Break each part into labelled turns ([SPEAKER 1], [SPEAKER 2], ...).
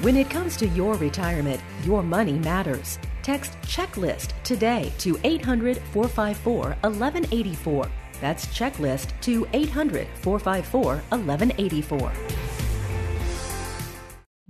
[SPEAKER 1] When it comes to your retirement, your money matters. Text checklist today to 800 454 1184. That's checklist to 800 454 1184.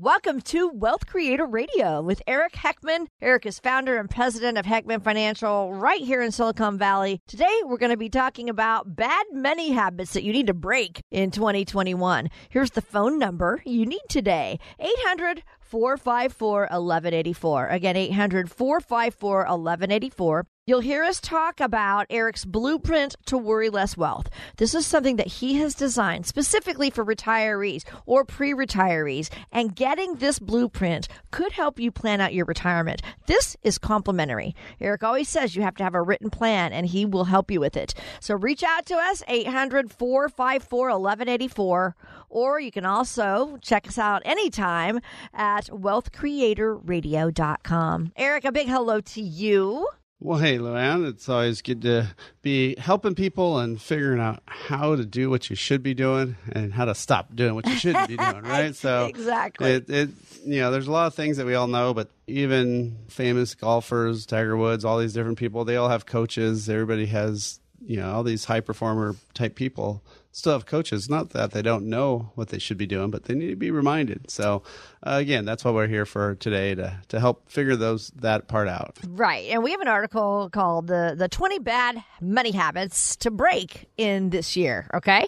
[SPEAKER 2] Welcome to Wealth Creator Radio with Eric Heckman. Eric is founder and president of Heckman Financial right here in Silicon Valley. Today, we're going to be talking about bad money habits that you need to break in 2021. Here's the phone number you need today 800 454 1184. Again, 800 454 1184. You'll hear us talk about Eric's blueprint to worry less wealth. This is something that he has designed specifically for retirees or pre retirees, and getting this blueprint could help you plan out your retirement. This is complimentary. Eric always says you have to have a written plan, and he will help you with it. So reach out to us, 800 454 1184, or you can also check us out anytime at wealthcreatorradio.com. Eric, a big hello to you.
[SPEAKER 3] Well, hey, Luann, it's always good to be helping people and figuring out how to do what you should be doing and how to stop doing what you shouldn't be doing, right?
[SPEAKER 2] So exactly,
[SPEAKER 3] it, it, you know, there's a lot of things that we all know, but even famous golfers, Tiger Woods, all these different people, they all have coaches. Everybody has, you know, all these high performer type people still have coaches. Not that they don't know what they should be doing, but they need to be reminded. So, uh, again, that's what we're here for today to to help figure those that part out.
[SPEAKER 2] Right, and we have an article called the the twenty bad money habits to break in this year. Okay,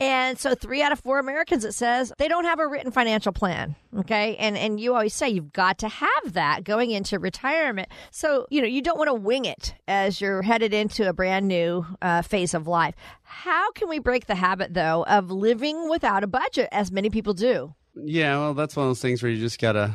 [SPEAKER 2] and so three out of four Americans it says they don't have a written financial plan. Okay, and and you always say you've got to have that going into retirement. So you know you don't want to wing it as you're headed into a brand new uh, phase of life. How can we break the habit though of living without a budget, as many people do?
[SPEAKER 3] Yeah, well, that's one of those things where you just gotta,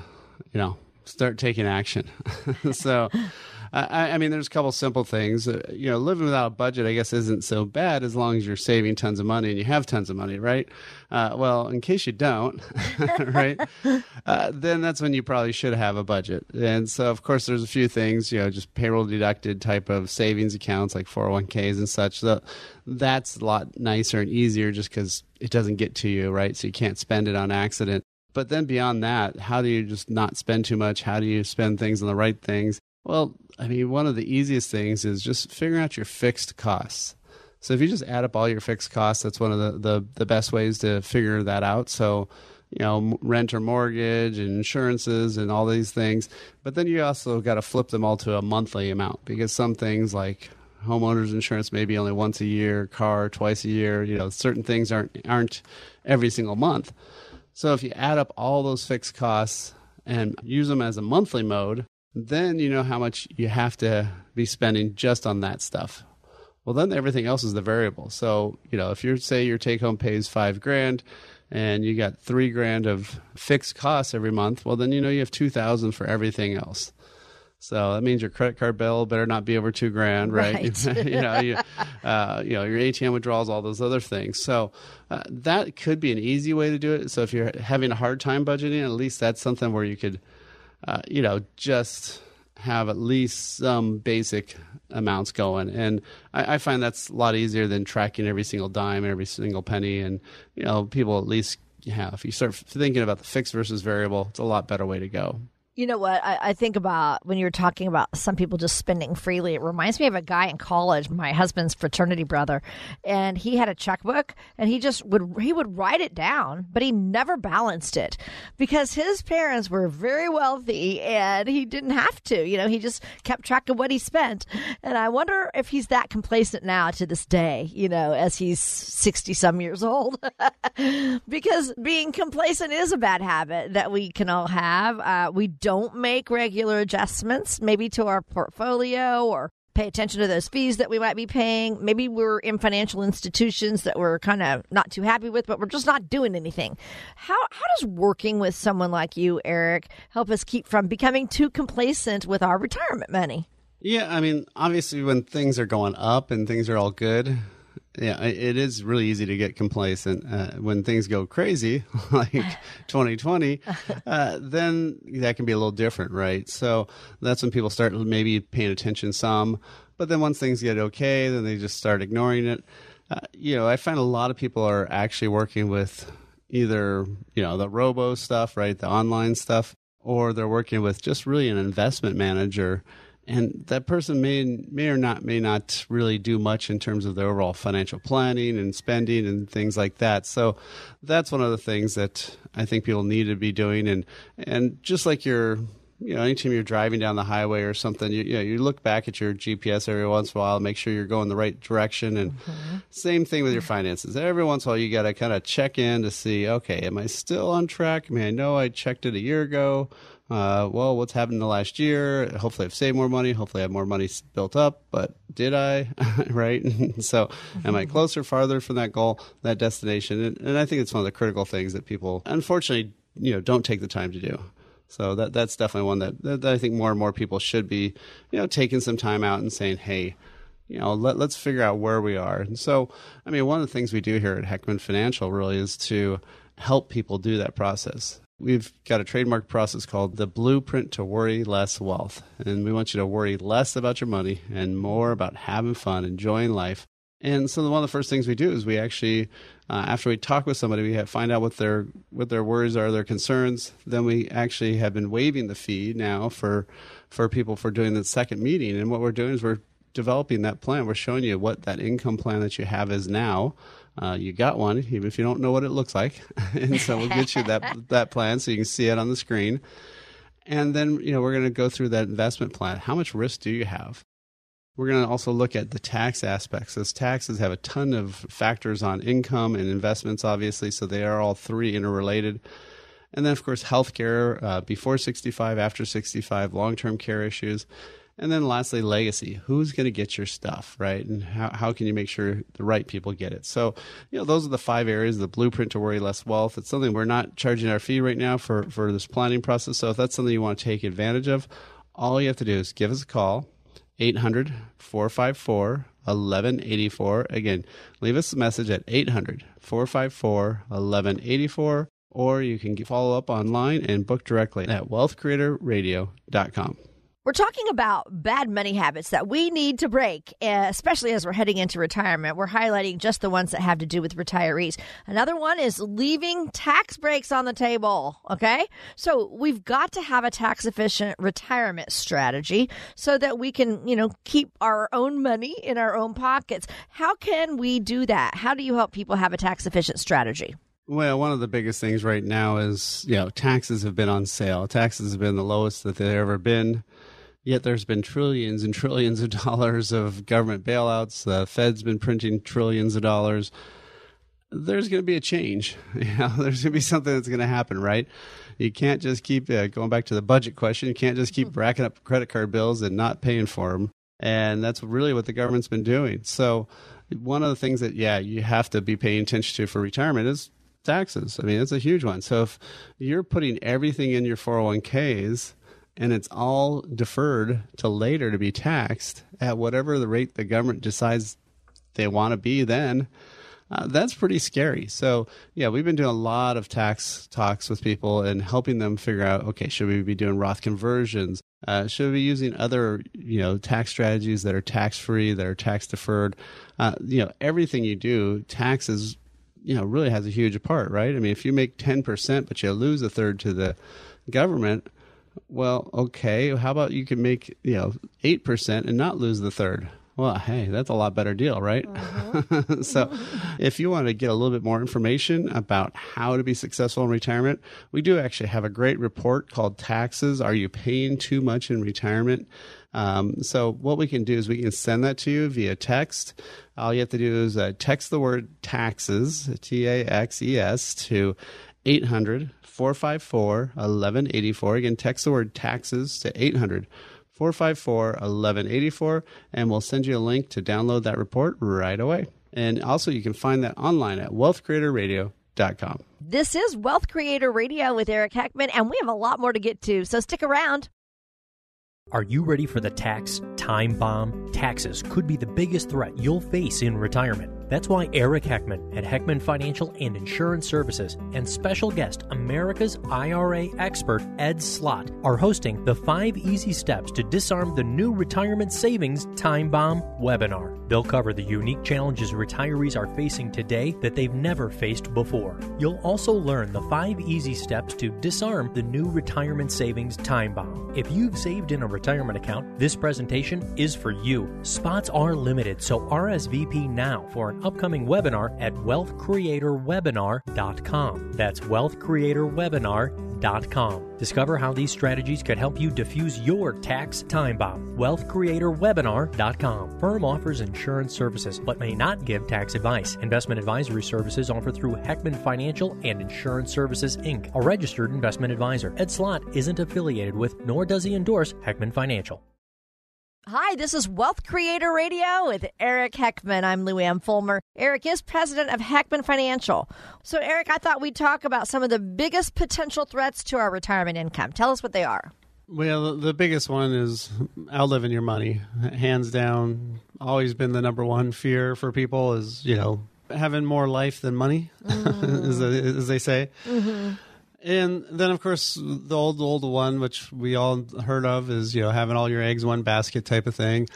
[SPEAKER 3] you know, start taking action. so, I, I, mean, there's a couple simple things. Uh, you know, living without a budget, I guess, isn't so bad as long as you're saving tons of money and you have tons of money, right? Uh, well, in case you don't, right, uh, then that's when you probably should have a budget. And so, of course, there's a few things, you know, just payroll deducted type of savings accounts like 401ks and such. So that's a lot nicer and easier just because it doesn't get to you, right? So you can't spend it on accident. But then beyond that, how do you just not spend too much? How do you spend things on the right things? Well, I mean, one of the easiest things is just figuring out your fixed costs. So if you just add up all your fixed costs, that's one of the, the, the best ways to figure that out. So, you know, rent or mortgage and insurances and all these things. But then you also got to flip them all to a monthly amount because some things like homeowners insurance maybe only once a year, car twice a year. You know, certain things aren't aren't every single month. So if you add up all those fixed costs and use them as a monthly mode, then you know how much you have to be spending just on that stuff. Well, then everything else is the variable. So, you know, if you're say your take home pays five grand and you got three grand of fixed costs every month, well, then you know you have 2000 for everything else. So that means your credit card bill better not be over two grand, right?
[SPEAKER 2] right.
[SPEAKER 3] you know, you, uh, you know, your ATM withdrawals, all those other things. So uh, that could be an easy way to do it. So if you're having a hard time budgeting, at least that's something where you could, uh, you know, just have at least some basic amounts going. And I, I find that's a lot easier than tracking every single dime, every single penny. And you know, people at least have, if you start thinking about the fixed versus variable, it's a lot better way to go.
[SPEAKER 2] You know what? I, I, think about when you're talking about some people just spending freely. It reminds me of a guy in college, my husband's fraternity brother, and he had a checkbook, and he just would he would write it down, but he never balanced it because his parents were very wealthy, and he didn't have to. You know, he just kept track of what he spent, and I wonder if he's that complacent now to this day. You know, as he's sixty some years old, because being complacent is a bad habit that we can all have. Uh, we don't make regular adjustments, maybe to our portfolio or pay attention to those fees that we might be paying. Maybe we're in financial institutions that we're kind of not too happy with, but we're just not doing anything. How how does working with someone like you, Eric, help us keep from becoming too complacent with our retirement money?
[SPEAKER 3] Yeah, I mean, obviously, when things are going up and things are all good, yeah, it is really easy to get complacent. Uh, when things go crazy, like 2020, uh, then that can be a little different, right? So that's when people start maybe paying attention some. But then once things get okay, then they just start ignoring it. Uh, you know, I find a lot of people are actually working with either, you know, the robo stuff, right? The online stuff, or they're working with just really an investment manager and that person may may or not may not really do much in terms of their overall financial planning and spending and things like that. So that's one of the things that I think people need to be doing. And and just like you're you know, anytime you're driving down the highway or something, you, you, know, you look back at your GPS every once in a while, make sure you're going the right direction. And mm-hmm. same thing with your finances. Every once in a while, you got to kind of check in to see, okay, am I still on track? I mean, I know I checked it a year ago uh, well, what's happened in the last year? Hopefully, I've saved more money. Hopefully, I have more money built up. But did I? right? so, am I closer, farther from that goal, that destination? And, and I think it's one of the critical things that people, unfortunately, you know, don't take the time to do. So that that's definitely one that, that, I think more and more people should be, you know, taking some time out and saying, hey, you know, let, let's figure out where we are. And so, I mean, one of the things we do here at Heckman Financial really is to help people do that process. We've got a trademark process called the Blueprint to Worry Less Wealth. And we want you to worry less about your money and more about having fun, enjoying life. And so one of the first things we do is we actually, uh, after we talk with somebody, we have, find out what their what their worries are, their concerns. Then we actually have been waiving the fee now for for people for doing the second meeting. And what we're doing is we're developing that plan. We're showing you what that income plan that you have is now uh, you got one, even if you don't know what it looks like. and so we'll get you that that plan so you can see it on the screen. And then you know we're going to go through that investment plan. How much risk do you have? We're going to also look at the tax aspects. As taxes have a ton of factors on income and investments, obviously, so they are all three interrelated. And then, of course, healthcare uh, before 65, after 65, long term care issues. And then lastly, legacy. Who's going to get your stuff, right? And how, how can you make sure the right people get it? So, you know, those are the five areas, the blueprint to worry less wealth. It's something we're not charging our fee right now for, for this planning process. So if that's something you want to take advantage of, all you have to do is give us a call, 800 454 1184. Again, leave us a message at 800 454 1184, or you can follow up online and book directly at wealthcreatorradio.com.
[SPEAKER 2] We're talking about bad money habits that we need to break, eh, especially as we're heading into retirement. We're highlighting just the ones that have to do with retirees. Another one is leaving tax breaks on the table. Okay. So we've got to have a tax efficient retirement strategy so that we can, you know, keep our own money in our own pockets. How can we do that? How do you help people have a tax efficient strategy?
[SPEAKER 3] Well, one of the biggest things right now is, you know, taxes have been on sale. Taxes have been the lowest that they've ever been. Yet there's been trillions and trillions of dollars of government bailouts. The Fed's been printing trillions of dollars. There's going to be a change. You know, there's going to be something that's going to happen, right? You can't just keep uh, going back to the budget question. You can't just keep racking up credit card bills and not paying for them. And that's really what the government's been doing. So, one of the things that, yeah, you have to be paying attention to for retirement is taxes. I mean, it's a huge one. So, if you're putting everything in your 401ks, and it's all deferred to later to be taxed at whatever the rate the government decides they want to be then. Uh, that's pretty scary. So yeah we've been doing a lot of tax talks with people and helping them figure out okay should we be doing roth conversions? Uh, should we be using other you know tax strategies that are tax free that are tax deferred uh, you know everything you do taxes you know really has a huge part right? I mean if you make 10% but you lose a third to the government well, okay. How about you can make you know eight percent and not lose the third? Well, hey, that's a lot better deal, right? Uh-huh. so, if you want to get a little bit more information about how to be successful in retirement, we do actually have a great report called Taxes Are You Paying Too Much in Retirement? Um, so, what we can do is we can send that to you via text. All you have to do is uh, text the word taxes, T A X E S, to 800 454 1184. Again, text the word taxes to 800 454 1184, and we'll send you a link to download that report right away. And also, you can find that online at wealthcreatorradio.com.
[SPEAKER 2] This is Wealth Creator Radio with Eric Heckman, and we have a lot more to get to, so stick around.
[SPEAKER 4] Are you ready for the tax time bomb? Taxes could be the biggest threat you'll face in retirement. That's why Eric Heckman at Heckman Financial and Insurance Services and special guest America's IRA expert Ed Slott, are hosting the 5 easy steps to disarm the new retirement savings time bomb webinar. They'll cover the unique challenges retirees are facing today that they've never faced before. You'll also learn the 5 easy steps to disarm the new retirement savings time bomb. If you've saved in a retirement account, this presentation is for you. Spots are limited, so RSVP now for an upcoming webinar at wealthcreatorwebinar.com. That's wealthcreatorwebinar.com. Discover how these strategies could help you diffuse your tax time bomb. Wealthcreatorwebinar.com. Firm offers insurance services but may not give tax advice. Investment advisory services offered through Heckman Financial and Insurance Services Inc., a registered investment advisor. Ed Slott isn't affiliated with nor does he endorse Heckman Financial.
[SPEAKER 2] Hi, this is Wealth Creator Radio with Eric Heckman. I'm Lou Ann Fulmer. Eric is president of Heckman Financial. So, Eric, I thought we'd talk about some of the biggest potential threats to our retirement income. Tell us what they are.
[SPEAKER 3] Well, the biggest one is outliving your money. Hands down, always been the number one fear for people is, you know, having more life than money, mm. as, as, they say. Mm-hmm. And then, of course, the old, old one, which we all heard of, is you know having all your eggs in one basket type of thing.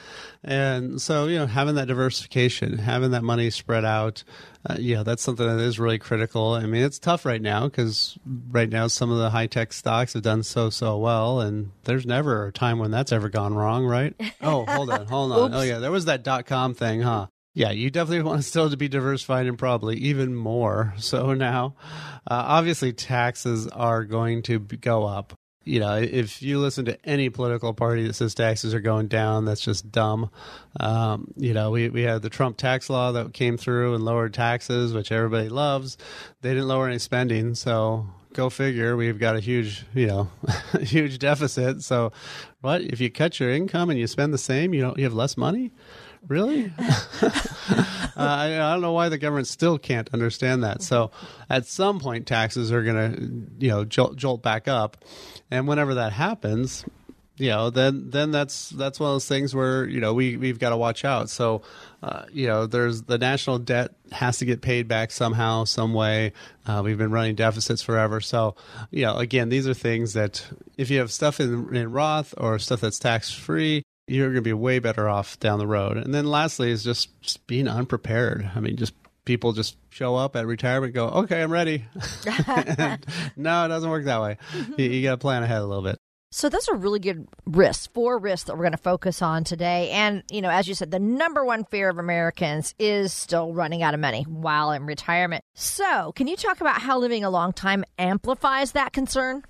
[SPEAKER 3] And so, you know, having that diversification, having that money spread out, uh, yeah, that's something that is really critical. I mean, it's tough right now because right now some of the high tech stocks have done so so well, and there's never a time when that's ever gone wrong, right? Oh, hold on, hold on. oh yeah, there was that dot com thing, huh? Yeah, you definitely want still to be diversified and probably even more so now. Uh, obviously, taxes are going to go up. You know, if you listen to any political party that says taxes are going down, that's just dumb. Um, you know, we, we had the Trump tax law that came through and lowered taxes, which everybody loves. They didn't lower any spending, so go figure. We've got a huge, you know, huge deficit. So, what if you cut your income and you spend the same? You don't. You have less money. Really? uh, I, I, don't know why the government still can't understand that. So, at some point, taxes are going to, you know, jolt, jolt back up, and whenever that happens, you know, then then that's that's one of those things where you know we we've got to watch out. So, uh, you know, there's the national debt has to get paid back somehow, some way. Uh, we've been running deficits forever. So, you know, again, these are things that if you have stuff in, in Roth or stuff that's tax free, you're going to be way better off down the road. And then lastly is just, just being unprepared. I mean, just people just show up at retirement go, okay, I'm ready. no, it doesn't work that way. Mm-hmm. You, you got to plan ahead a little bit.
[SPEAKER 2] So those are really good risks, four risks that we're going to focus on today. And, you know, as you said, the number one fear of Americans is still running out of money while in retirement. So can you talk about how living a long time amplifies that concern?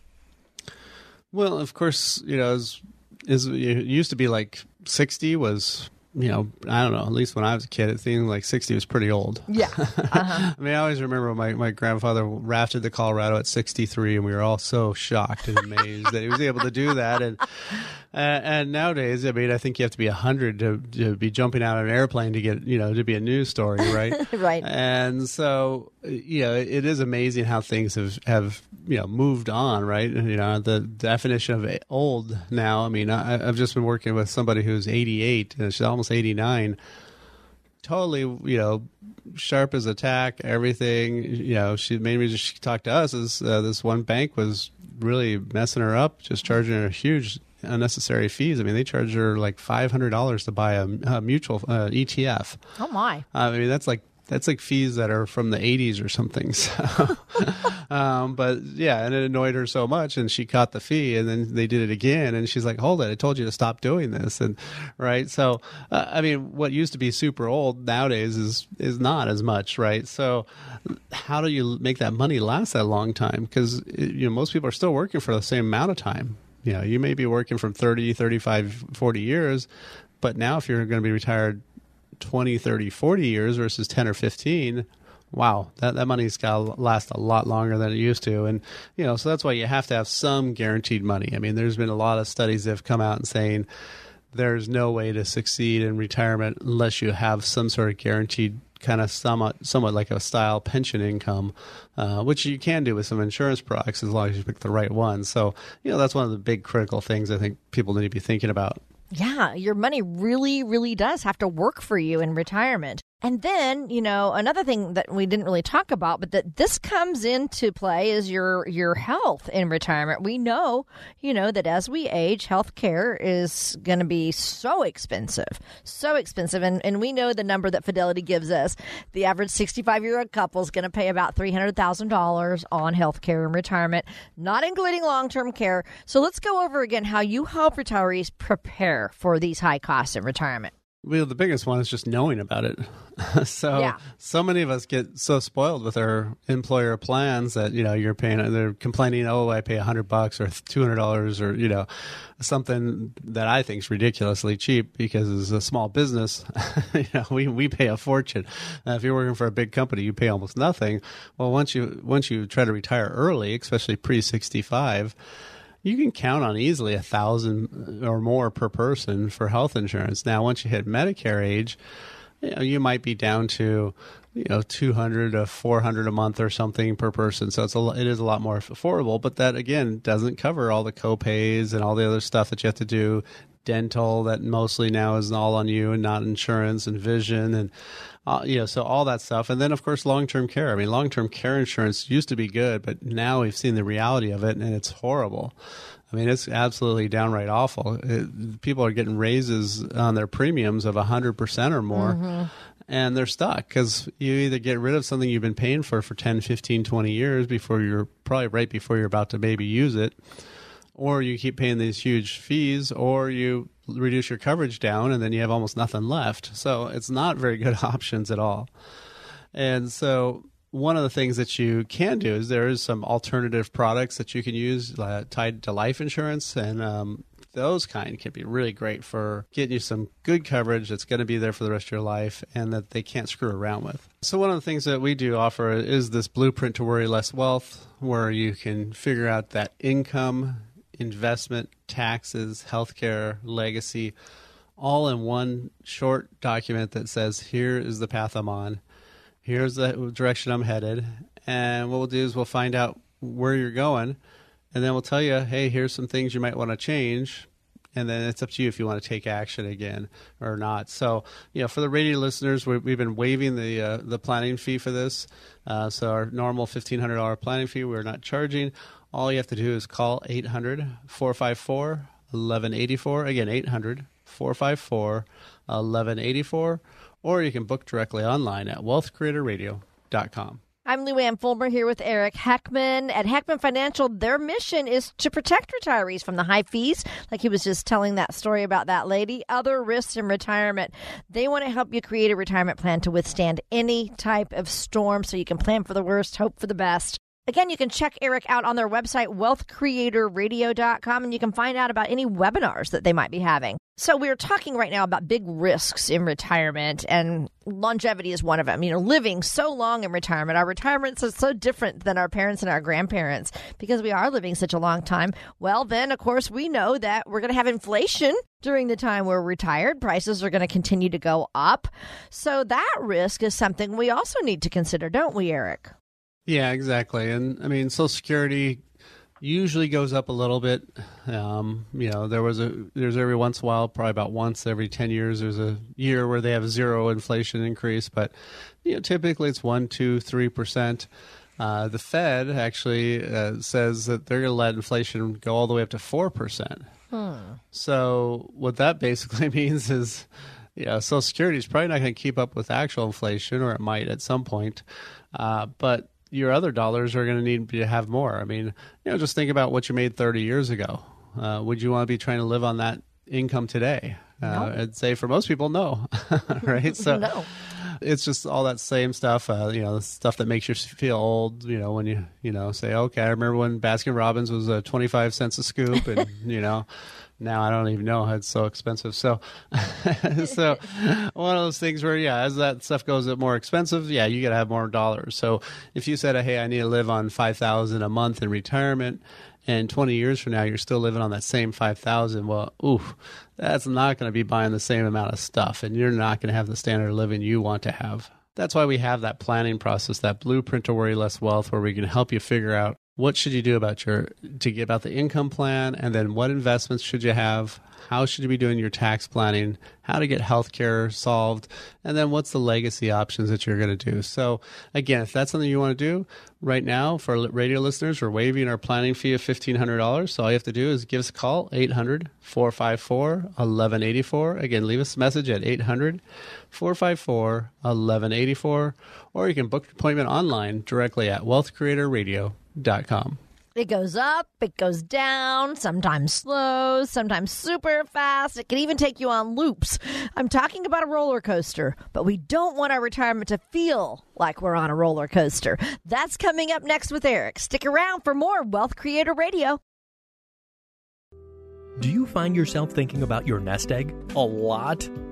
[SPEAKER 3] Well, of course, you know, as is it used to be like 60 was you know, I don't know. At least when I was a kid, it seemed like sixty was pretty old.
[SPEAKER 2] Yeah. Uh-huh.
[SPEAKER 3] I mean, I always remember my my grandfather rafted the Colorado at sixty three, and we were all so shocked and amazed that he was able to do that. And uh, and nowadays, I mean, I think you have to be hundred to to be jumping out of an airplane to get you know to be a news story, right?
[SPEAKER 2] right.
[SPEAKER 3] And so, you know, it is amazing how things have have you know moved on, right? You know, the definition of old now. I mean, I, I've just been working with somebody who's eighty eight, and she's almost almost 89 totally you know sharp as a tack everything you know she main reason she talked to us is uh, this one bank was really messing her up just charging her huge unnecessary fees i mean they charge her like $500 to buy a, a mutual uh, etf
[SPEAKER 2] oh my
[SPEAKER 3] i mean that's like that's like fees that are from the 80s or something. So, um, but yeah, and it annoyed her so much, and she caught the fee, and then they did it again, and she's like, "Hold it! I told you to stop doing this." And right, so uh, I mean, what used to be super old nowadays is is not as much, right? So, how do you make that money last that long time? Because you know most people are still working for the same amount of time. You know, you may be working from 30, 35, 40 years, but now if you're going to be retired 20, 30, 40 years versus 10 or 15, wow, that, that money's got to last a lot longer than it used to. And, you know, so that's why you have to have some guaranteed money. I mean, there's been a lot of studies that have come out and saying there's no way to succeed in retirement unless you have some sort of guaranteed kind of somewhat, somewhat like a style pension income, uh, which you can do with some insurance products as long as you pick the right one. So, you know, that's one of the big critical things I think people need to be thinking about.
[SPEAKER 2] Yeah, your money really, really does have to work for you in retirement. And then, you know, another thing that we didn't really talk about, but that this comes into play is your your health in retirement. We know, you know, that as we age, health care is going to be so expensive, so expensive, and and we know the number that Fidelity gives us. The average sixty five year old couple is going to pay about three hundred thousand dollars on health care in retirement, not including long term care. So let's go over again how you help retirees prepare for these high costs in retirement.
[SPEAKER 3] Well, the biggest one is just knowing about it. so,
[SPEAKER 2] Yeah.
[SPEAKER 3] so many of us get so spoiled with our employer plans that you know you're paying. They're complaining, "Oh, I pay a hundred bucks or two hundred dollars or you know something that I think is ridiculously cheap because as a small business, you know we we pay a fortune. Uh, if you're working for a big company, you pay almost nothing. Well, once you once you try to retire early, especially pre sixty five you can count on easily a thousand or more per person for health insurance. Now, once you hit Medicare age, you, know, you might be down to you know 200 to 400 a month or something per person so it's a, it is a lot more affordable but that again doesn't cover all the copays and all the other stuff that you have to do dental that mostly now is all on you and not insurance and vision and uh, you know so all that stuff. And then of course long-term care. I mean long-term care insurance used to be good but now we've seen the reality of it and it's horrible. I mean, it's absolutely downright awful. It, people are getting raises on their premiums of 100% or more, and they're stuck because you either get rid of something you've been paying for for 10, 15, 20 years before you're probably right before you're about to maybe use it, or you keep paying these huge fees, or you reduce your coverage down and then you have almost nothing left. So it's not very good options at all. And so one of the things that you can do is there is some alternative products that you can use uh, tied to life insurance and um, those kind can be really great for getting you some good coverage that's going to be there for the rest of your life and that they can't screw around with. So one of the things that we do offer is this blueprint to worry less wealth where you can figure out that income, investment, taxes, healthcare, legacy all in one short document that says here is the path I'm on here's the direction I'm headed. And what we'll do is we'll find out where you're going, and then we'll tell you, hey, here's some things you might want to change. And then it's up to you if you want to take action again or not. So, you know, for the radio listeners, we we've been waiving the uh, the planning fee for this. Uh, so our normal fifteen hundred dollar planning fee, we're not charging. All you have to do is call 800 454 1184. Again, 800 454 1184 or you can book directly online at wealthcreatorradio.com.
[SPEAKER 2] I'm Lou Ann Fulmer here with Eric Heckman. At Heckman Financial, their mission is to protect retirees from the high fees, like he was just telling that story about that lady, other risks in retirement. They want to help you create a retirement plan to withstand any type of storm so you can plan for the worst, hope for the best. Again, you can check Eric out on their website, wealthcreatorradio.com, and you can find out about any webinars that they might be having. So, we're talking right now about big risks in retirement, and longevity is one of them. You know, living so long in retirement, our retirements are so different than our parents and our grandparents because we are living such a long time. Well, then, of course, we know that we're going to have inflation during the time we're retired. Prices are going to continue to go up. So, that risk is something we also need to consider, don't we, Eric?
[SPEAKER 3] Yeah, exactly. And I mean, Social Security usually goes up a little bit. Um, you know, there was a there's every once in a while, probably about once every ten years, there's a year where they have zero inflation increase, but you know, typically it's one, two, three percent. Uh, the Fed actually uh, says that they're going to let inflation go all the way up to four percent. So what that basically means is, you know, Social Security is probably not going to keep up with actual inflation, or it might at some point. Uh, but your other dollars are going to need to have more. I mean, you know, just think about what you made 30 years ago. Uh, would you want to be trying to live on that income today? Uh, I'd say for most people, no. right? So
[SPEAKER 2] No.
[SPEAKER 3] it's just all that same stuff. Uh, you know, the stuff that makes you feel old. You know, when you you know say, okay, I remember when Baskin Robbins was uh, 25 cents a scoop, and you know. Now I don't even know how it's so expensive. So, so one of those things where, yeah, as that stuff goes up more expensive, yeah, you got to have more dollars. So if you said, hey, I need to live on 5000 a month in retirement, and 20 years from now you're still living on that same 5000 well oof that's not going to be buying the same amount of stuff and you're not going to have the standard of living you want to have that's why we have that planning process that blueprint to worry less wealth where we can help you figure out what should you do about your to get about the income plan? And then what investments should you have? How should you be doing your tax planning? How to get health care solved? And then what's the legacy options that you're going to do? So again if that's something you want to do right now for radio listeners we're waiving our planning fee of $1500 so all you have to do is give us a call 800-454-1184 again leave us a message at 800-454-1184 or you can book an appointment online directly at wealthcreatorradio.com
[SPEAKER 2] it goes up, it goes down, sometimes slow, sometimes super fast. It can even take you on loops. I'm talking about a roller coaster, but we don't want our retirement to feel like we're on a roller coaster. That's coming up next with Eric. Stick around for more Wealth Creator Radio.
[SPEAKER 4] Do you find yourself thinking about your nest egg a lot?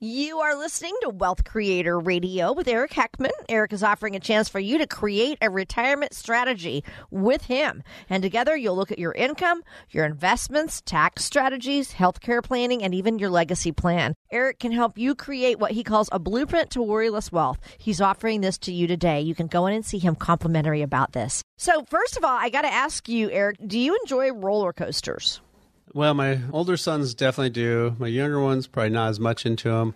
[SPEAKER 2] You are listening to Wealth Creator Radio with Eric Heckman. Eric is offering a chance for you to create a retirement strategy with him. And together you'll look at your income, your investments, tax strategies, healthcare planning, and even your legacy plan. Eric can help you create what he calls a blueprint to worryless wealth. He's offering this to you today. You can go in and see him complimentary about this. So, first of all, I got to ask you, Eric, do you enjoy roller coasters?
[SPEAKER 3] Well, my older sons definitely do. My younger ones probably not as much into them.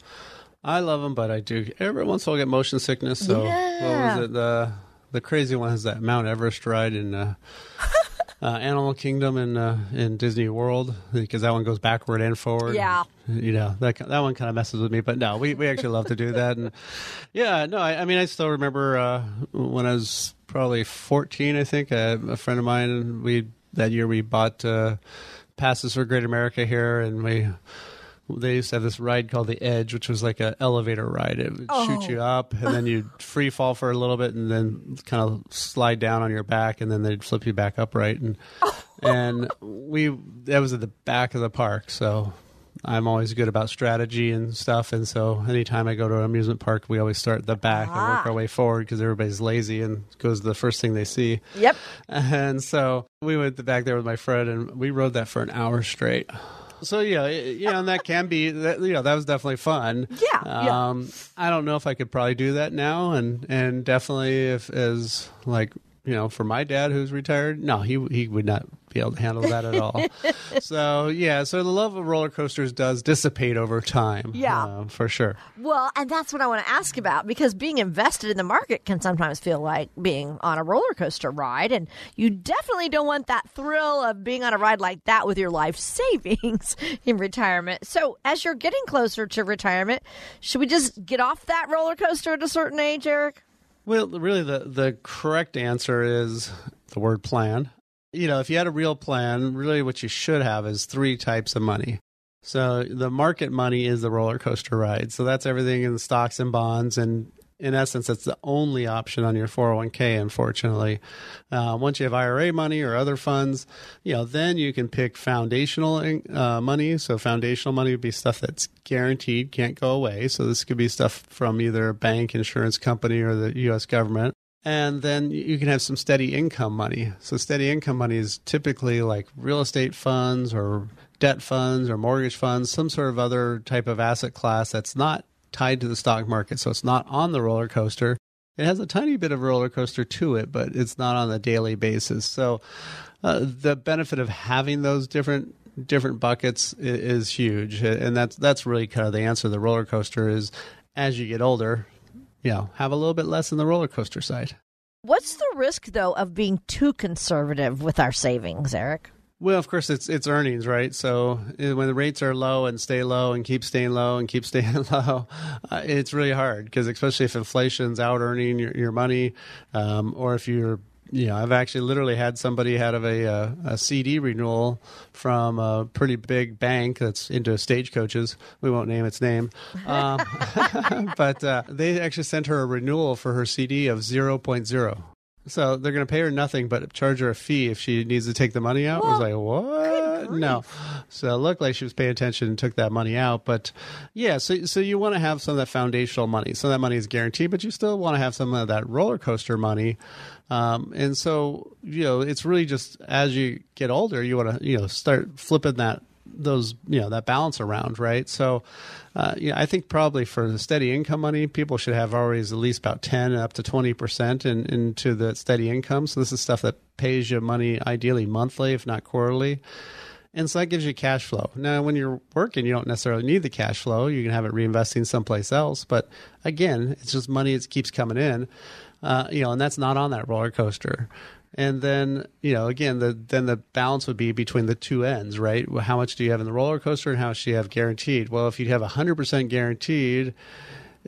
[SPEAKER 3] I love them, but I do every once in a while get motion sickness. So
[SPEAKER 2] Yeah.
[SPEAKER 3] what was it? The the crazy one is that Mount Everest ride in uh, uh, Animal Kingdom in uh, in Disney World because that one goes backward and forward.
[SPEAKER 2] Yeah.
[SPEAKER 3] you know that that one kind of messes with me. But no, we we actually love to do that. And yeah, no, I, I mean I still remember uh, when I was probably fourteen. I think uh, a friend of mine and we that year we bought. Passes for Great America here, and we they used to have this ride called the Edge, which was like an elevator ride. It would shoot oh. you up, and then you'd free fall for a little bit, and then kind of slide down on your back, and then they'd flip you back upright. And and we that was at the back of the park, so. I'm always good about strategy and stuff, and so anytime I go to an amusement park, we always start at the back and work our way forward because everybody's lazy and goes to the first thing they see.
[SPEAKER 2] Yep.
[SPEAKER 3] And so we went back there with my friend, and we rode that for an hour straight. So yeah, you know, and that can be, that, you know, that was definitely fun.
[SPEAKER 2] Yeah, yeah.
[SPEAKER 3] Um, I don't know if I could probably do that now, and and definitely if as like you know, for my dad who's retired, no, he he would not be able to handle that at all. so yeah, so the love of roller coasters does dissipate over time.
[SPEAKER 2] Yeah.
[SPEAKER 3] uh, for sure.
[SPEAKER 2] Well, and that's what I want to ask about because being invested in the market can sometimes feel like being on a roller coaster ride. And you definitely don't want that thrill of being on a ride like that with your life savings in retirement. So, as you're getting closer to retirement, should we just get off that roller coaster at a certain age, Eric?
[SPEAKER 3] Well, really, the the correct answer is the word plan. You know, if you had a real plan, really what you should have is three types of money. So the market money is the roller coaster ride. So that's everything in stocks and bonds, and in essence, that's the only option on your 401k. Unfortunately, uh, once you have IRA money or other funds, you know, then you can pick foundational uh, money. So foundational money would be stuff that's guaranteed, can't go away. So this could be stuff from either a bank, insurance company, or the U.S. government. And then you can have some steady income money. So, steady income money is typically like real estate funds or debt funds or mortgage funds, some sort of other type of asset class that's not tied to the stock market. So, it's not on the roller coaster. It has a tiny bit of roller coaster to it, but it's not on a daily basis. So, uh, the benefit of having those different different buckets is, is huge, and that's that's really kind of the answer. The roller coaster is as you get older, you know, have a little bit less in the roller coaster side.
[SPEAKER 2] What's the risk though of being too conservative with our savings, Eric?
[SPEAKER 3] Well, of course, it's it's earnings, right? So uh, when the rates are low and stay low and keep staying low and keep staying low, uh, it's really hard because especially if inflation's out earning your, your money, um, or if you're you know, I've actually literally had somebody out of a, uh, a CD renewal from a pretty big bank that's into stagecoaches. We won't name its name, um, but uh, they actually sent her a renewal for her CD of 0.0. So they're going to pay her nothing but charge her a fee if she needs to take the money out. I was like, what? No. So it looked like she was paying attention and took that money out. But yeah, so so you want to have some of that foundational money. Some of that money is guaranteed, but you still want to have some of that roller coaster money. Um, and so you know, it's really just as you get older, you want to you know start flipping that those you know that balance around, right? So, uh, yeah, I think probably for the steady income money, people should have always at least about ten up to twenty percent in, into the steady income. So this is stuff that pays you money ideally monthly, if not quarterly. And so that gives you cash flow. Now, when you're working, you don't necessarily need the cash flow. You can have it reinvesting someplace else. But again, it's just money that keeps coming in, uh, you know, and that's not on that roller coaster and then you know again the then the balance would be between the two ends right? How much do you have in the roller coaster and how much do you have guaranteed? Well if you have 100% guaranteed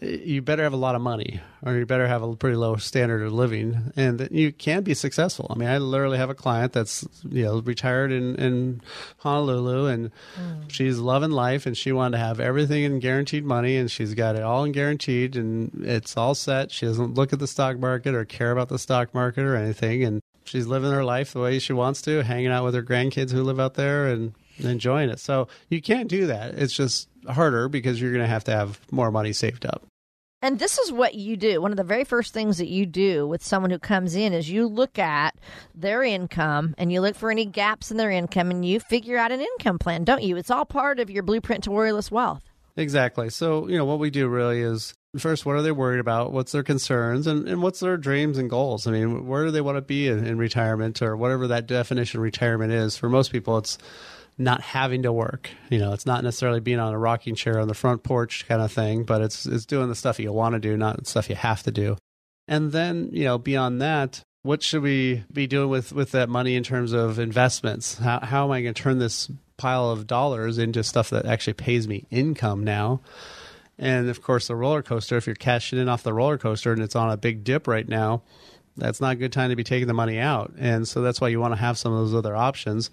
[SPEAKER 3] you better have a lot of money or you better have a pretty low standard of living. And you can be successful. I mean i literally have a client that's you know retired in, in honolulu and mm. she's loving life and she wanted to have everything in guaranteed money and she's got it all in guaranteed and it's all set. She doesn't look at the stock market or care about the stock market or anything. And she's living her life the way she wants to, hanging out with her grandkids who live out there and enjoying it. So you can't do that. It's just harder because you're going to have to have more money saved up.
[SPEAKER 2] And this is what you do. One of the very first things that you do with someone who comes in is you look at their income and you look for any gaps in their income and you figure out an income plan, don't you? It's all part of your blueprint to worryless wealth.
[SPEAKER 3] Exactly. So, you know, what we do really is first what are they worried about? What's their concerns? And, and what's their dreams and goals? I mean where do they want to be in, in retirement or whatever that definition retirement is? For most people it's not having to work. You know it's not necessarily being on a rocking chair on the front porch kind of thing but it's it's doing the stuff you want to do not stuff you have to do. And then you know beyond that what should we be doing with with that money in terms of investments? How, how am i going to turn this pile of dollars into stuff that actually pays me income now and of course, the roller coaster, if you're cashing in off the roller coaster and it's on a big dip right now, that's not a good time to be taking the money out. And so that's why you want to have some of those other options.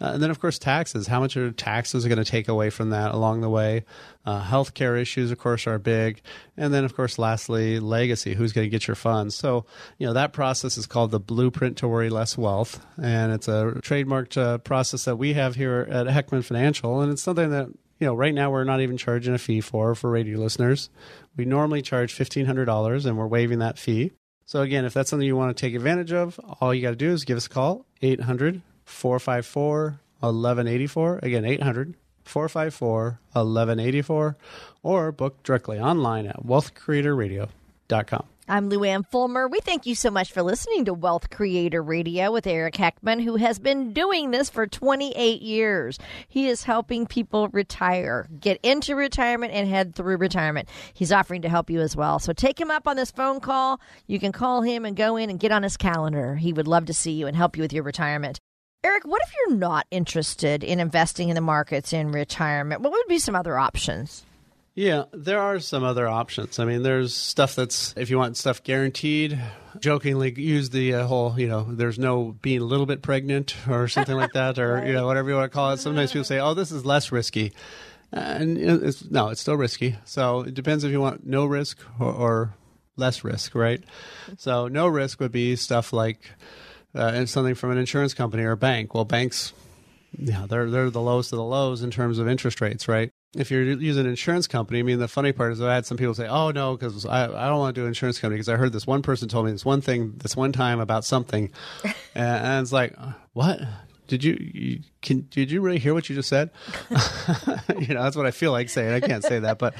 [SPEAKER 3] Uh, and then, of course, taxes. How much are taxes going to take away from that along the way? Uh, healthcare issues, of course, are big. And then, of course, lastly, legacy. Who's going to get your funds? So, you know, that process is called the Blueprint to Worry Less Wealth. And it's a trademarked uh, process that we have here at Heckman Financial. And it's something that you know, right now we're not even charging a fee for for radio listeners. We normally charge fifteen hundred dollars, and we're waiving that fee. So again, if that's something you want to take advantage of, all you got to do is give us a call 800 454 1184. Again, 800 454 1184, or book directly online at wealthcreatorradio.com.
[SPEAKER 2] I'm Luann Fulmer. We thank you so much for listening to Wealth Creator Radio with Eric Heckman, who has been doing this for 28 years. He is helping people retire, get into retirement, and head through retirement. He's offering to help you as well. So take him up on this phone call. You can call him and go in and get on his calendar. He would love to see you and help you with your retirement. Eric, what if you're not interested in investing in the markets in retirement? What would be some other options?
[SPEAKER 3] Yeah, there are some other options. I mean, there's stuff that's if you want stuff guaranteed, jokingly use the uh, whole, you know, there's no being a little bit pregnant or something like that, or right. you know, whatever you want to call it. Sometimes people say, "Oh, this is less risky," and it's, no, it's still risky. So it depends if you want no risk or, or less risk, right? So no risk would be stuff like uh, something from an insurance company or a bank. Well, banks, yeah, they're they're the lowest of the lows in terms of interest rates, right? If you're using an insurance company, I mean, the funny part is I had some people say, "Oh no, because I, I don't want to do an insurance company because I heard this one person told me this one thing this one time about something," and, and it's like, uh, "What? Did you, you can did you really hear what you just said?" you know, that's what I feel like saying. I can't say that, but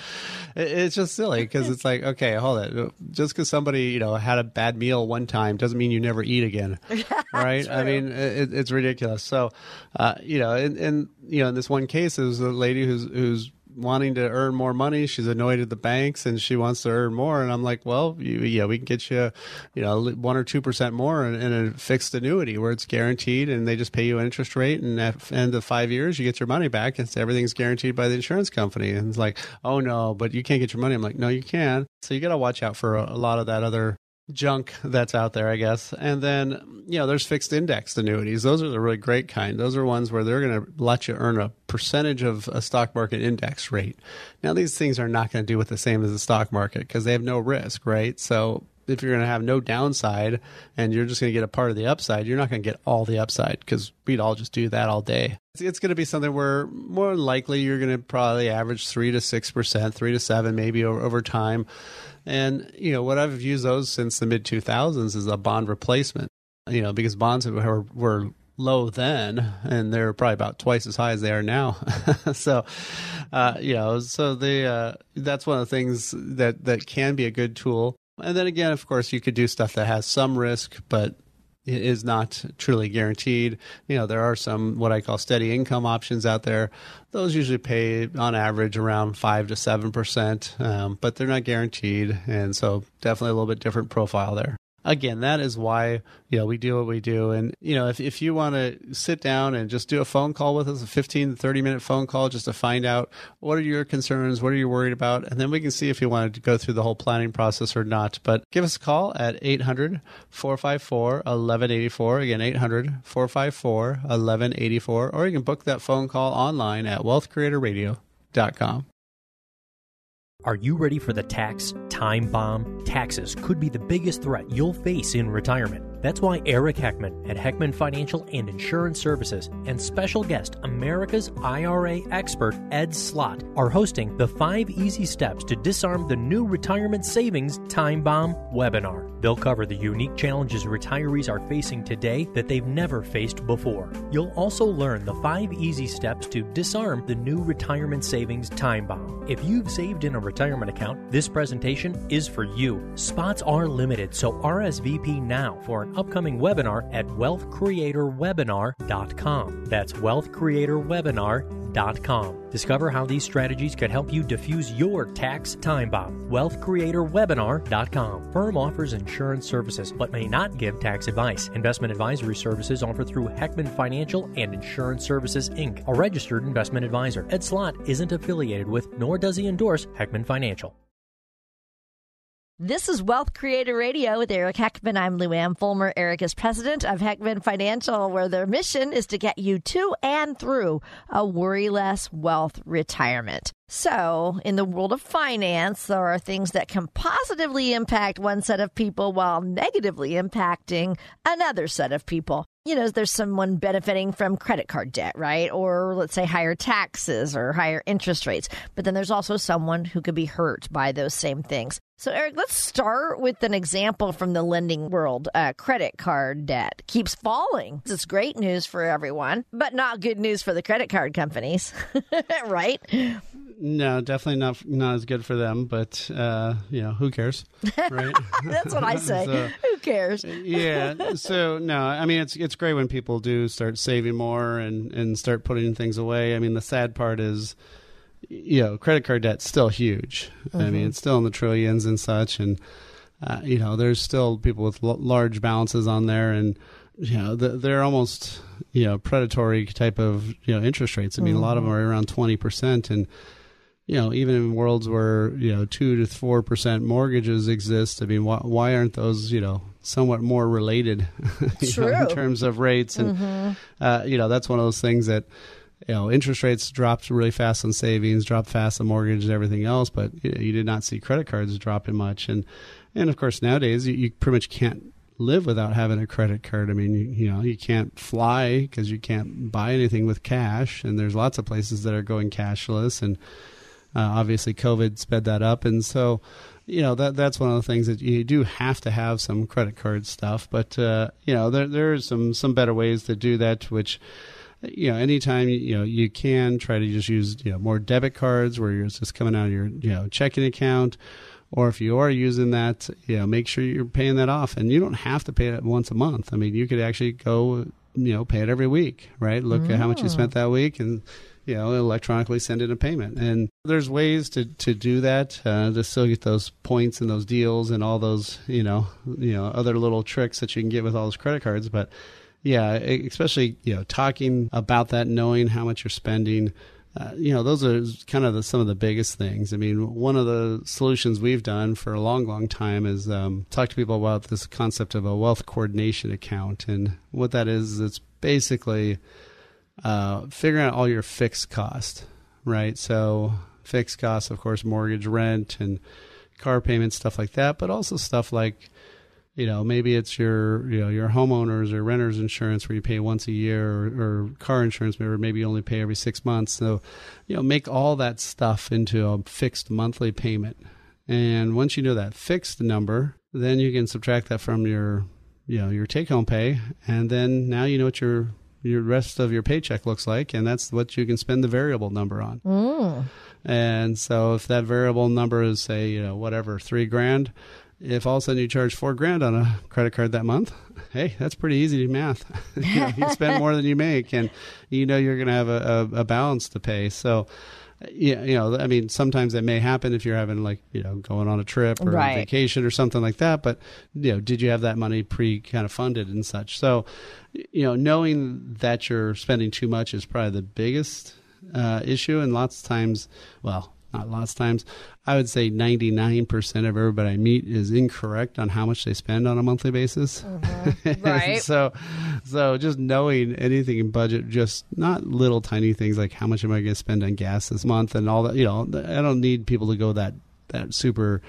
[SPEAKER 3] it, it's just silly because it's like, okay, hold it. Just because somebody you know had a bad meal one time doesn't mean you never eat again, right? I mean, it, it's ridiculous. So, uh, you know, and, and you know, in this one case, it was a lady who's who's wanting to earn more money. She's annoyed at the banks and she wants to earn more. And I'm like, well, you, yeah, we can get you, you know, one or two percent more in, in, a fixed annuity where it's guaranteed and they just pay you an interest rate. And at the end of five years, you get your money back and everything's guaranteed by the insurance company. And it's like, oh no, but you can't get your money. I'm like, no, you can. So you got to watch out for a, a lot of that other junk that's out there, I guess. And then, you know, there's fixed indexed annuities. Those are the really great kind. Those are ones where they're going to let you earn a percentage of a stock market index rate. Now, these things are not going to do it the same as the stock market because they have no risk, right? So if you're going to have no downside and you're just going to get a part of the upside, you're not going to get all the upside because we'd all just do that all day. It's going to be something where more likely you're going to probably average three to six percent, three to seven, maybe over, over time. And you know what I've used those since the mid 2000s is a bond replacement. You know because bonds were, were low then, and they're probably about twice as high as they are now. so, uh, you know, so they uh, that's one of the things that that can be a good tool. And then again, of course, you could do stuff that has some risk, but is not truly guaranteed. You know, there are some what I call steady income options out there. Those usually pay on average around five to seven percent, um, but they're not guaranteed, and so definitely a little bit different profile there again, that is why you know we do what we do. And you know, if if you want to sit down and just do a phone call with us, a 15 to 30 minute phone call, just to find out what are your concerns, what are you worried about, and then we can see if you want to go through the whole planning process or not. But give us a call at 800 454 1184. Again, 800 454 1184, or you can book that phone call online at wealthcreatorradio.com.
[SPEAKER 4] Are you ready for the tax time bomb? Taxes could be the biggest threat you'll face in retirement. That's why Eric Heckman at Heckman Financial and Insurance Services and special guest America's IRA expert Ed Slott are hosting the 5 easy steps to disarm the new retirement savings time bomb webinar. They'll cover the unique challenges retirees are facing today that they've never faced before. You'll also learn the 5 easy steps to disarm the new retirement savings time bomb. If you've saved in a retirement account, this presentation is for you. Spots are limited, so RSVP now for an upcoming webinar at wealthcreatorwebinar.com. That's wealthcreatorwebinar.com. Discover how these strategies could help you diffuse your tax time bomb. Wealthcreatorwebinar.com. Firm offers insurance services but may not give tax advice. Investment advisory services offered through Heckman Financial and Insurance Services Inc., a registered investment advisor. Ed Slott isn't affiliated with nor does he endorse Heckman Financial.
[SPEAKER 2] This is Wealth Creator Radio with Eric Heckman. I'm Lou Ann Fulmer. Eric is president of Heckman Financial, where their mission is to get you to and through a worry less wealth retirement. So, in the world of finance, there are things that can positively impact one set of people while negatively impacting another set of people you know, there's someone benefiting from credit card debt, right? Or let's say higher taxes or higher interest rates. But then there's also someone who could be hurt by those same things. So, Eric, let's start with an example from the lending world. Uh, credit card debt keeps falling. It's great news for everyone, but not good news for the credit card companies, right?
[SPEAKER 3] No, definitely not not as good for them. But uh, you know, who cares, right?
[SPEAKER 2] That's what I say. so, who cares?
[SPEAKER 3] yeah. So no, I mean it's it's great when people do start saving more and and start putting things away. I mean, the sad part is you know, credit card debt's still huge. Mm-hmm. I mean, mm-hmm. it's still in the trillions and such, and uh, you know, there's still people with l- large balances on there, and you know, the, they're almost you know predatory type of you know interest rates. I mean, mm-hmm. a lot of them are around twenty percent, and you know, even in worlds where you know two to four percent mortgages exist, I mean, why, why aren't those you know somewhat more related know, in terms of rates? And mm-hmm. uh, you know, that's one of those things that you know, interest rates dropped really fast on savings, dropped fast on mortgages, and everything else, but you, you, did not see credit cards dropping much. And and of course nowadays you, you, pretty much can't live without having a credit card. I mean, you, you know, you can't fly because you can't buy anything with cash, and there's lots of places that are going cashless, and uh, obviously COVID sped that up, and so you know that that's one of the things that you do have to have some credit card stuff. But uh, you know, there there are some some better ways to do that, which you know, anytime you know you can try to just use you know more debit cards where you're just coming out of your you know checking account, or if you are using that, you know, make sure you're paying that off, and you don't have to pay it once a month. I mean, you could actually go you know pay it every week, right? Look at how much you spent mm. that week and you know, electronically send in a payment. And there's ways to, to do that uh, to still get those points and those deals and all those, you know, you know, other little tricks that you can get with all those credit cards. But yeah, especially you know talking about that, knowing how much you're spending. Uh, you know, those are kind of the, some of the biggest things. I mean, one of the solutions we've done for a long, long time is um, talk to people about this concept of a wealth coordination account, and what that is, is it's basically uh, figuring out all your fixed cost, right? So fixed costs, of course, mortgage, rent, and car payments, stuff like that, but also stuff like you know maybe it's your you know your homeowners or renters insurance where you pay once a year or, or car insurance maybe maybe you only pay every six months. So you know make all that stuff into a fixed monthly payment. And once you know that fixed number then you can subtract that from your you know your take home pay. And then now you know what your your rest of your paycheck looks like and that's what you can spend the variable number on. Mm. and so if that variable number is say you know whatever three grand if all of a sudden you charge four grand on a credit card that month, hey, that's pretty easy to math. you, know, you, spend more than you make, and you know you're going to have a, a, a, balance to pay. So, yeah, you know, I mean, sometimes that may happen if you're having like you know going on a trip or right. a vacation or something like that. But you know, did you have that money pre kind of funded and such? So, you know, knowing that you're spending too much is probably the biggest uh, issue, and lots of times, well, not lots of times. I would say 99% of everybody I meet is incorrect on how much they spend on a monthly basis.
[SPEAKER 2] Mm-hmm. Right.
[SPEAKER 3] so, so just knowing anything in budget, just not little tiny things like how much am I going to spend on gas this month and all that, you know, I don't need people to go that, that super,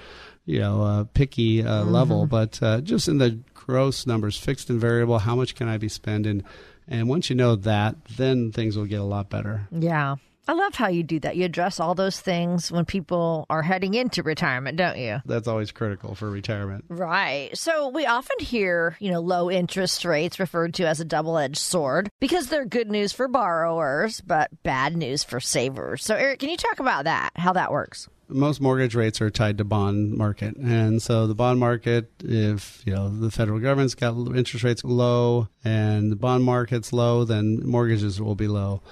[SPEAKER 3] you know, uh, picky uh, mm-hmm. level, but uh, just in the gross numbers, fixed and variable, how much can I be spending? And once you know that, then things will get a lot better.
[SPEAKER 2] Yeah. I love how you do that. You address all those things when people are heading into retirement, don't you?
[SPEAKER 3] That's always critical for retirement.
[SPEAKER 2] Right. So we often hear, you know, low interest rates referred to as a double edged sword because they're good news for borrowers, but bad news for savers. So, Eric, can you talk about that, how that works?
[SPEAKER 3] most mortgage rates are tied to bond market and so the bond market if you know the federal government's got interest rates low and the bond market's low then mortgages will be low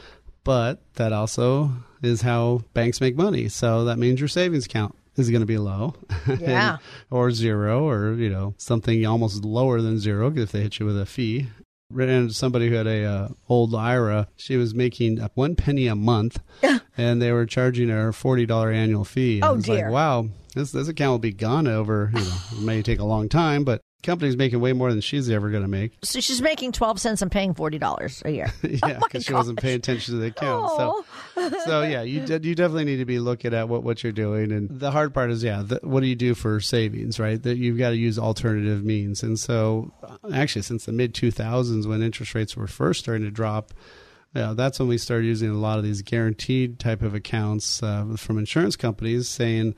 [SPEAKER 3] but that also is how banks make money. So that means your savings account is going to be low,
[SPEAKER 2] yeah,
[SPEAKER 3] or zero, or you know something almost lower than zero if they hit you with a fee. Ran into somebody who had a uh, old IRA. She was making one penny a month, and they were charging her a forty dollar annual fee.
[SPEAKER 2] And oh
[SPEAKER 3] dear! Like, wow, this this account will be gone over. You know, it may take a long time, but company's making way more than she's ever going to make.
[SPEAKER 2] So she's making twelve cents and paying forty dollars a year.
[SPEAKER 3] yeah, because oh she wasn't paying attention to the account. So, so yeah, you de- you definitely need to be looking at what, what you're doing. And the hard part is, yeah, the, what do you do for savings, right? That you've got to use alternative means. And so, actually, since the mid two thousands, when interest rates were first starting to drop. Yeah, that's when we started using a lot of these guaranteed type of accounts uh, from insurance companies, saying,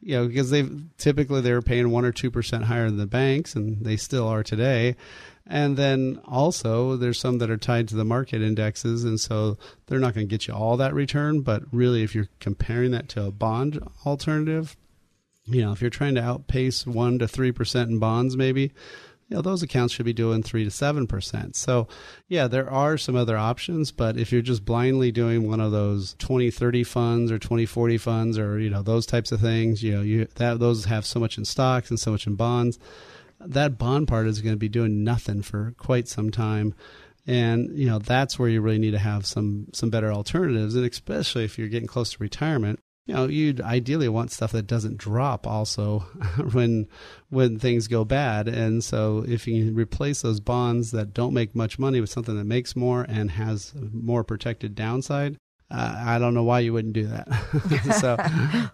[SPEAKER 3] you know, because they typically they were paying one or two percent higher than the banks, and they still are today. And then also there's some that are tied to the market indexes, and so they're not going to get you all that return. But really, if you're comparing that to a bond alternative, you know, if you're trying to outpace one to three percent in bonds, maybe you know, those accounts should be doing three to seven percent. So, yeah, there are some other options, but if you're just blindly doing one of those 20, 30 funds or 20, 40 funds or, you know, those types of things, you know, you that those have so much in stocks and so much in bonds, that bond part is going to be doing nothing for quite some time. And, you know, that's where you really need to have some some better alternatives. And especially if you're getting close to retirement, you know you'd ideally want stuff that doesn't drop also when when things go bad. And so if you replace those bonds that don't make much money with something that makes more and has more protected downside uh, I don't know why you wouldn't do that. so,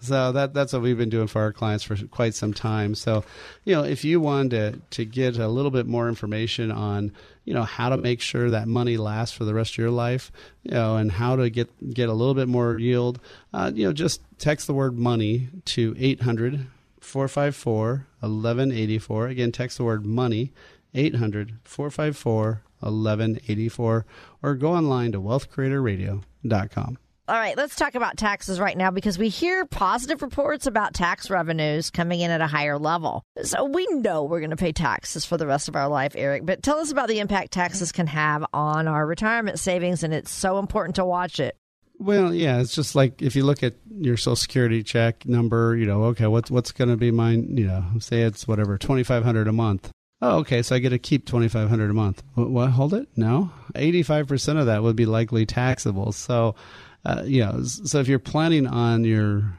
[SPEAKER 3] so that that's what we've been doing for our clients for quite some time. So, you know, if you wanted to to get a little bit more information on, you know, how to make sure that money lasts for the rest of your life, you know, and how to get get a little bit more yield, uh, you know, just text the word money to 800 454 1184. Again, text the word money 800 454 1184 or go online to wealthcreatorradio.com.
[SPEAKER 2] All right, let's talk about taxes right now because we hear positive reports about tax revenues coming in at a higher level. So we know we're going to pay taxes for the rest of our life, Eric. But tell us about the impact taxes can have on our retirement savings, and it's so important to watch it.
[SPEAKER 3] Well, yeah, it's just like if you look at your Social Security check number, you know, okay, what's what's going to be mine? You know, say it's whatever twenty five hundred a month. Oh, okay. So I get to keep twenty five hundred a month. What, what? Hold it. No, eighty five percent of that would be likely taxable. So, uh, you know, so if you're planning on your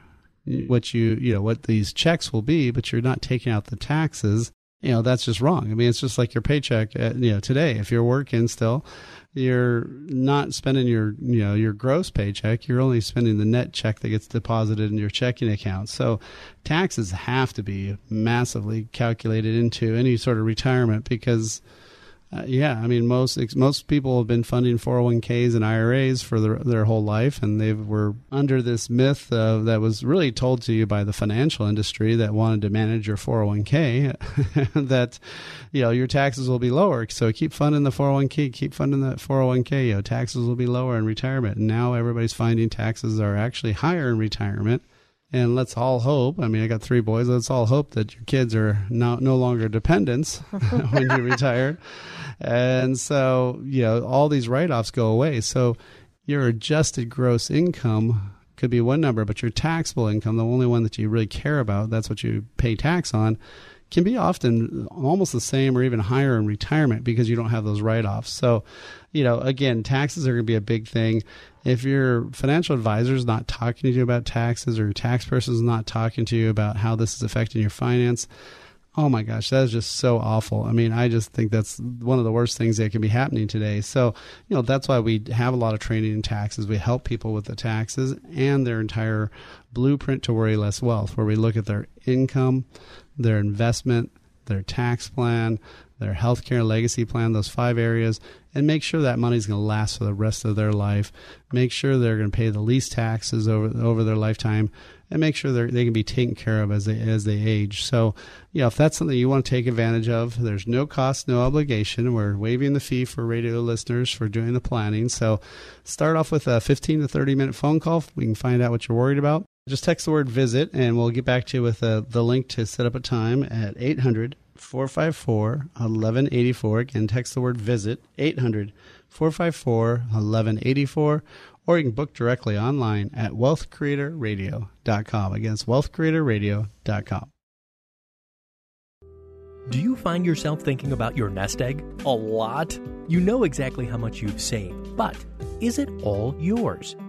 [SPEAKER 3] what you you know what these checks will be, but you're not taking out the taxes, you know that's just wrong. I mean, it's just like your paycheck. At, you know, today if you're working still, you're not spending your you know your gross paycheck you're only spending the net check that gets deposited in your checking account so taxes have to be massively calculated into any sort of retirement because uh, yeah, I mean most most people have been funding 401ks and IRAs for their their whole life, and they were under this myth uh, that was really told to you by the financial industry that wanted to manage your 401k that you know your taxes will be lower. So keep funding the 401k, keep funding that 401k. You know taxes will be lower in retirement. And now everybody's finding taxes are actually higher in retirement and let's all hope. I mean, I got three boys. Let's all hope that your kids are no no longer dependents when you retire, and so you know all these write offs go away. So your adjusted gross income could be one number, but your taxable income, the only one that you really care about, that's what you pay tax on, can be often almost the same or even higher in retirement because you don't have those write offs. So, you know, again, taxes are going to be a big thing if your financial advisor is not talking to you about taxes or your tax person is not talking to you about how this is affecting your finance, oh my gosh, that is just so awful. I mean, I just think that's one of the worst things that can be happening today. So, you know, that's why we have a lot of training in taxes. We help people with the taxes and their entire blueprint to worry less wealth, where we look at their income, their investment, their tax plan, their healthcare legacy plan, those five areas, and make sure that money's going to last for the rest of their life. Make sure they're going to pay the least taxes over over their lifetime, and make sure they can be taken care of as they as they age. So, you know, if that's something you want to take advantage of, there's no cost, no obligation. We're waiving the fee for radio listeners for doing the planning. So, start off with a 15 to 30 minute phone call. We can find out what you're worried about. Just text the word visit, and we'll get back to you with uh, the link to set up a time at 800 454 1184. Again, text the word visit 800 454 1184. Or you can book directly online at wealthcreatorradio.com. Again, it's wealthcreatorradio.com.
[SPEAKER 4] Do you find yourself thinking about your nest egg a lot? You know exactly how much you've saved, but is it all yours?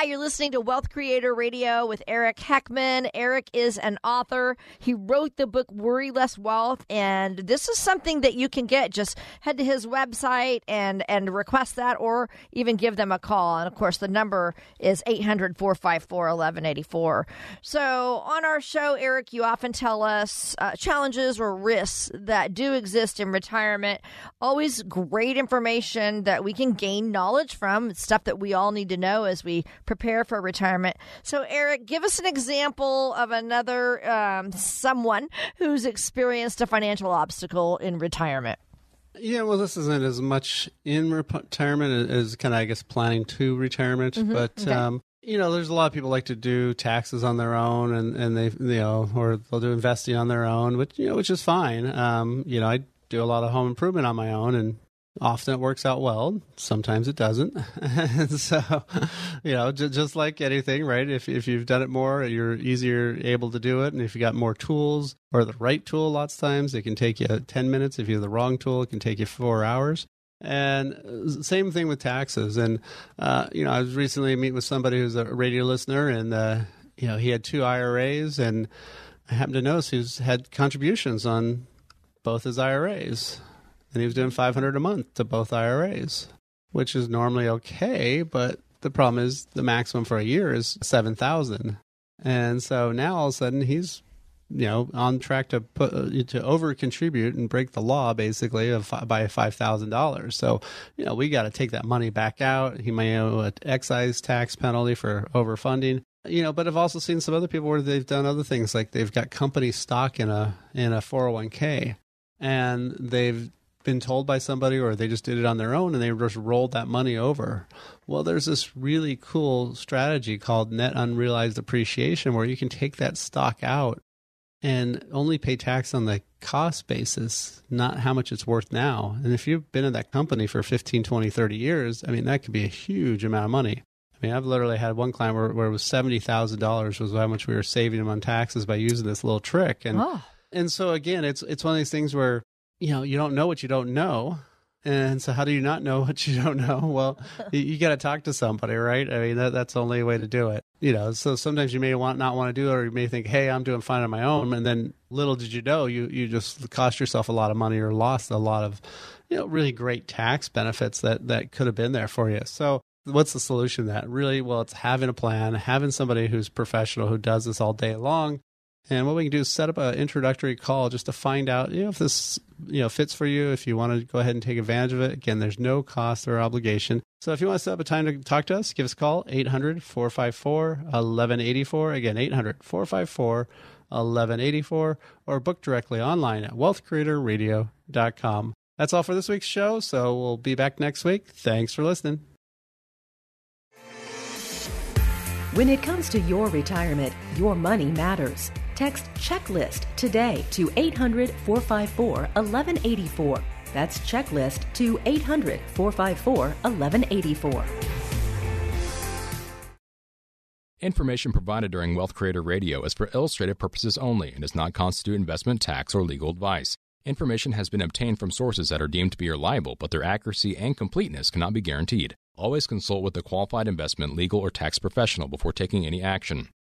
[SPEAKER 2] Hi, you're listening to Wealth Creator Radio with Eric Heckman. Eric is an author. He wrote the book Worry Less Wealth, and this is something that you can get. Just head to his website and and request that, or even give them a call. And of course, the number is 800 454 1184. So, on our show, Eric, you often tell us uh, challenges or risks that do exist in retirement. Always great information that we can gain knowledge from, stuff that we all need to know as we prepare for retirement. So, Eric, give us an example of another um, someone who's experienced a financial obstacle in retirement.
[SPEAKER 3] Yeah, well, this isn't as much in retirement as kind of, I guess, planning to retirement. Mm-hmm. But, okay. um, you know, there's a lot of people like to do taxes on their own, and, and they, you know, or they'll do investing on their own, which you know, which is fine. Um, you know, I do a lot of home improvement on my own, and often it works out well. Sometimes it doesn't. and so, you know, j- just like anything, right? If if you've done it more, you're easier able to do it. And if you got more tools or the right tool, lots of times it can take you ten minutes. If you have the wrong tool, it can take you four hours. And uh, same thing with taxes. And uh, you know, I was recently meeting with somebody who's a radio listener, and uh, you know, he had two IRAs, and I happened to notice he's had contributions on both his IRAs and he was doing 500 a month to both IRAs, which is normally okay, but the problem is the maximum for a year is 7,000. And so now all of a sudden he's you know on track to put to over contribute and break the law basically of by five thousand dollars. So you know we got to take that money back out. He may owe an excise tax penalty for overfunding. You know, but I've also seen some other people where they've done other things like they've got company stock in a in a four hundred oh one k, and they've been told by somebody or they just did it on their own and they just rolled that money over. Well, there's this really cool strategy called net unrealized appreciation where you can take that stock out and only pay tax on the cost basis, not how much it's worth now. And if you've been in that company for 15, 20, 30 years, I mean, that could be a huge amount of money. I mean, I've literally had one client where, where it was $70,000 was how much we were saving him on taxes by using this little trick. And, oh. and so again, it's, it's one of these things where you know, you don't know what you don't know. And so, how do you not know what you don't know? Well, you, you got to talk to somebody, right? I mean, that, that's the only way to do it. You know, so sometimes you may want not want to do it, or you may think, "Hey, I'm doing fine on my own," and then little did you know, you you just cost yourself a lot of money or lost a lot of, you know, really great tax benefits that that could have been there for you. So, what's the solution to that? Really, well, it's having a plan, having somebody who's professional who does this all day long, and what we can do is set up an introductory call just to find out you know, if this you know fits for you. If you want to go ahead and take advantage of it, again, there's no cost or obligation. So if you want to set up a time to talk to us, give us a call 800 454 1184. Again, 800 454 1184, or book directly online at wealthcreatorradio.com. That's all for this week's show. So we'll be back next week. Thanks for listening.
[SPEAKER 1] When it comes to your retirement, your money matters. Text checklist today to 800 454 1184. That's checklist to 800 454 1184.
[SPEAKER 5] Information provided during Wealth Creator Radio is for illustrative purposes only and does not constitute investment, tax, or legal advice. Information has been obtained from sources that are deemed to be reliable, but their accuracy and completeness cannot be guaranteed. Always consult with a qualified investment, legal, or tax professional before taking any action.